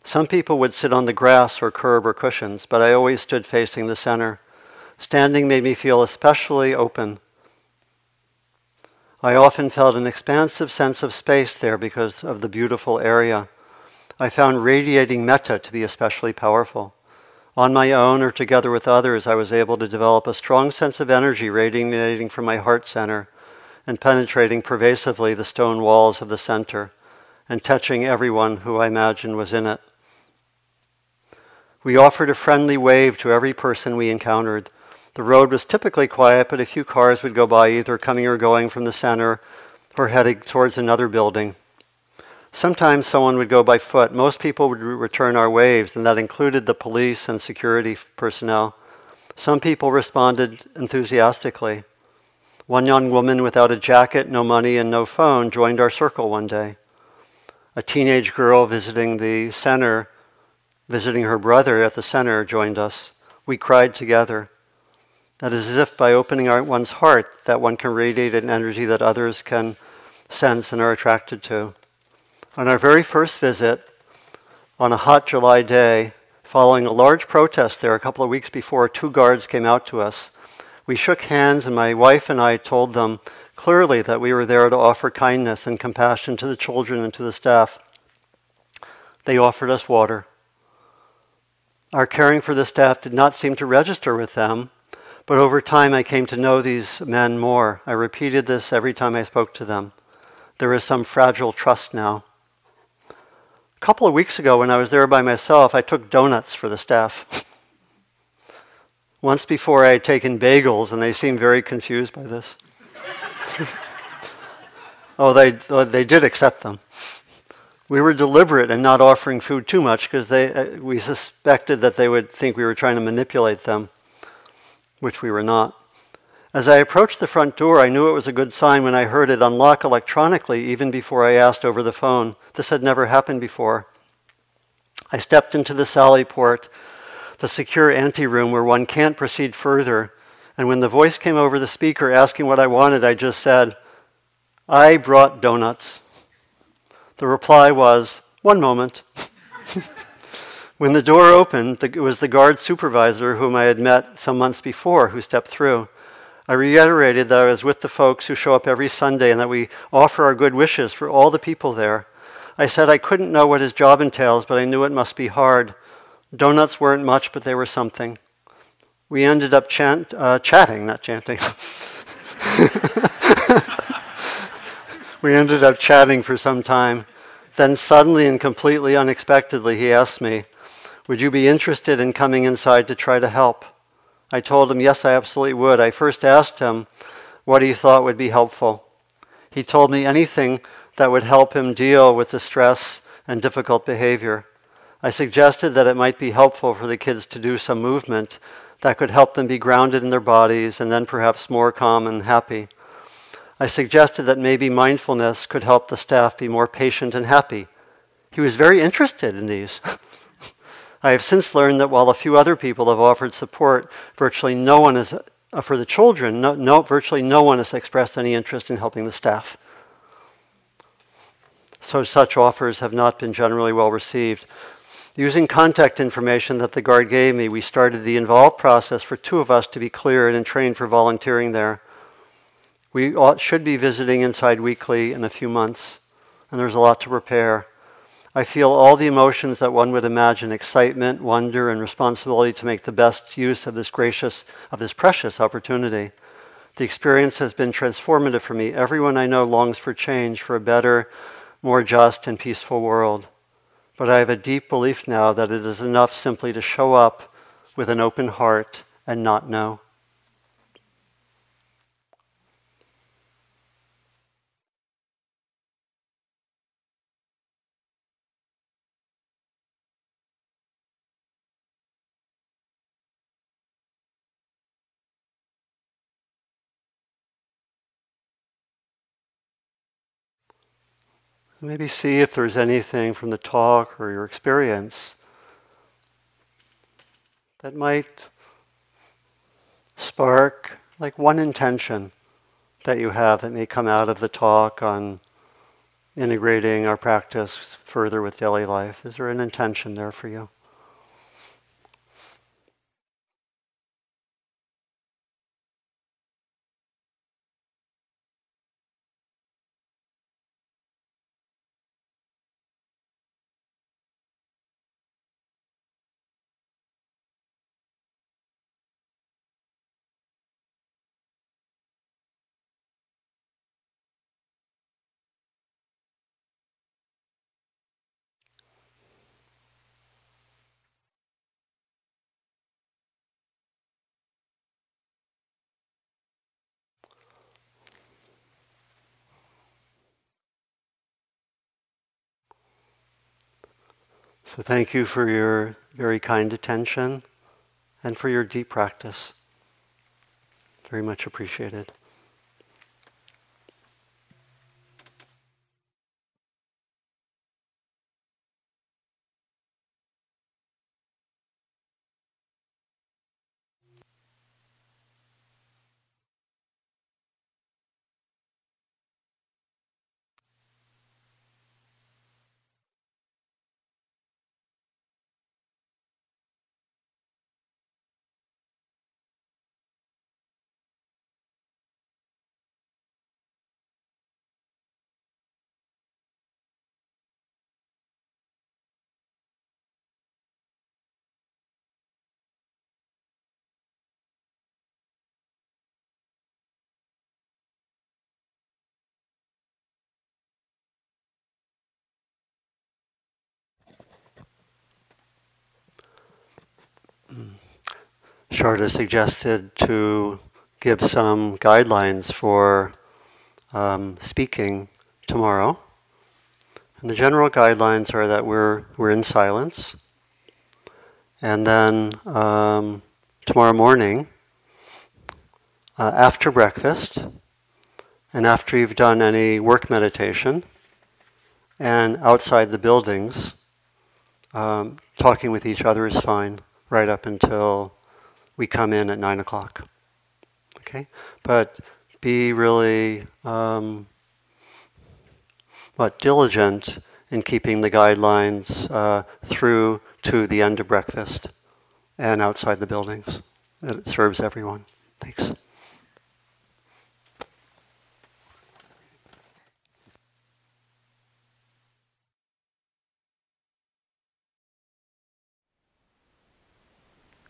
Some people would sit on the grass or curb or cushions, but I always stood facing the center. Standing made me feel especially open. I often felt an expansive sense of space there because of the beautiful area. I found radiating metta to be especially powerful. On my own or together with others, I was able to develop a strong sense of energy radiating from my heart center and penetrating pervasively the stone walls of the center and touching everyone who I imagined was in it. We offered a friendly wave to every person we encountered the road was typically quiet, but a few cars would go by, either coming or going from the center or heading towards another building. Sometimes someone would go by foot. Most people would return our waves, and that included the police and security personnel. Some people responded enthusiastically. One young woman without a jacket, no money, and no phone joined our circle one day. A teenage girl visiting the center, visiting her brother at the center, joined us. We cried together. That is as if by opening one's heart that one can radiate an energy that others can sense and are attracted to. On our very first visit, on a hot July day, following a large protest there a couple of weeks before, two guards came out to us. We shook hands, and my wife and I told them clearly that we were there to offer kindness and compassion to the children and to the staff. They offered us water. Our caring for the staff did not seem to register with them, but over time I came to know these men more. I repeated this every time I spoke to them. There is some fragile trust now. A couple of weeks ago, when I was there by myself, I took donuts for the staff. (laughs) Once before, I had taken bagels, and they seemed very confused by this. (laughs) oh, they, they did accept them. We were deliberate in not offering food too much because they, uh, we suspected that they would think we were trying to manipulate them, which we were not. As I approached the front door, I knew it was a good sign when I heard it unlock electronically even before I asked over the phone. This had never happened before. I stepped into the sally port, the secure anteroom where one can't proceed further and when the voice came over the speaker asking what I wanted, I just said, I brought donuts. The reply was, One moment. (laughs) when the door opened, it was the guard supervisor whom I had met some months before who stepped through. I reiterated that I was with the folks who show up every Sunday and that we offer our good wishes for all the people there. I said I couldn't know what his job entails, but I knew it must be hard. Donuts weren't much, but they were something we ended up chant, uh, chatting, not chanting. (laughs) we ended up chatting for some time. Then, suddenly and completely unexpectedly, he asked me, Would you be interested in coming inside to try to help? I told him, Yes, I absolutely would. I first asked him what he thought would be helpful. He told me anything that would help him deal with the stress and difficult behavior. I suggested that it might be helpful for the kids to do some movement that could help them be grounded in their bodies and then perhaps more calm and happy. I suggested that maybe mindfulness could help the staff be more patient and happy. He was very interested in these. (laughs) I have since learned that while a few other people have offered support, virtually no one is, uh, for the children, no, no, virtually no one has expressed any interest in helping the staff. So such offers have not been generally well received. Using contact information that the guard gave me, we started the involved process for two of us to be cleared and trained for volunteering there. We ought, should be visiting inside weekly in a few months, and there's a lot to prepare. I feel all the emotions that one would imagine excitement, wonder, and responsibility to make the best use of this gracious, of this precious opportunity. The experience has been transformative for me. Everyone I know longs for change, for a better, more just, and peaceful world. But I have a deep belief now that it is enough simply to show up with an open heart and not know. Maybe see if there's anything from the talk or your experience that might spark like one intention that you have that may come out of the talk on integrating our practice further with daily life. Is there an intention there for you? Thank you for your very kind attention and for your deep practice. Very much appreciated. Sharda suggested to give some guidelines for um, speaking tomorrow. And the general guidelines are that we're, we're in silence. And then um, tomorrow morning, uh, after breakfast, and after you've done any work meditation, and outside the buildings, um, talking with each other is fine, right up until we come in at 9 o'clock. Okay? But be really um, what diligent in keeping the guidelines uh, through to the end of breakfast and outside the buildings. That it serves everyone. Thanks.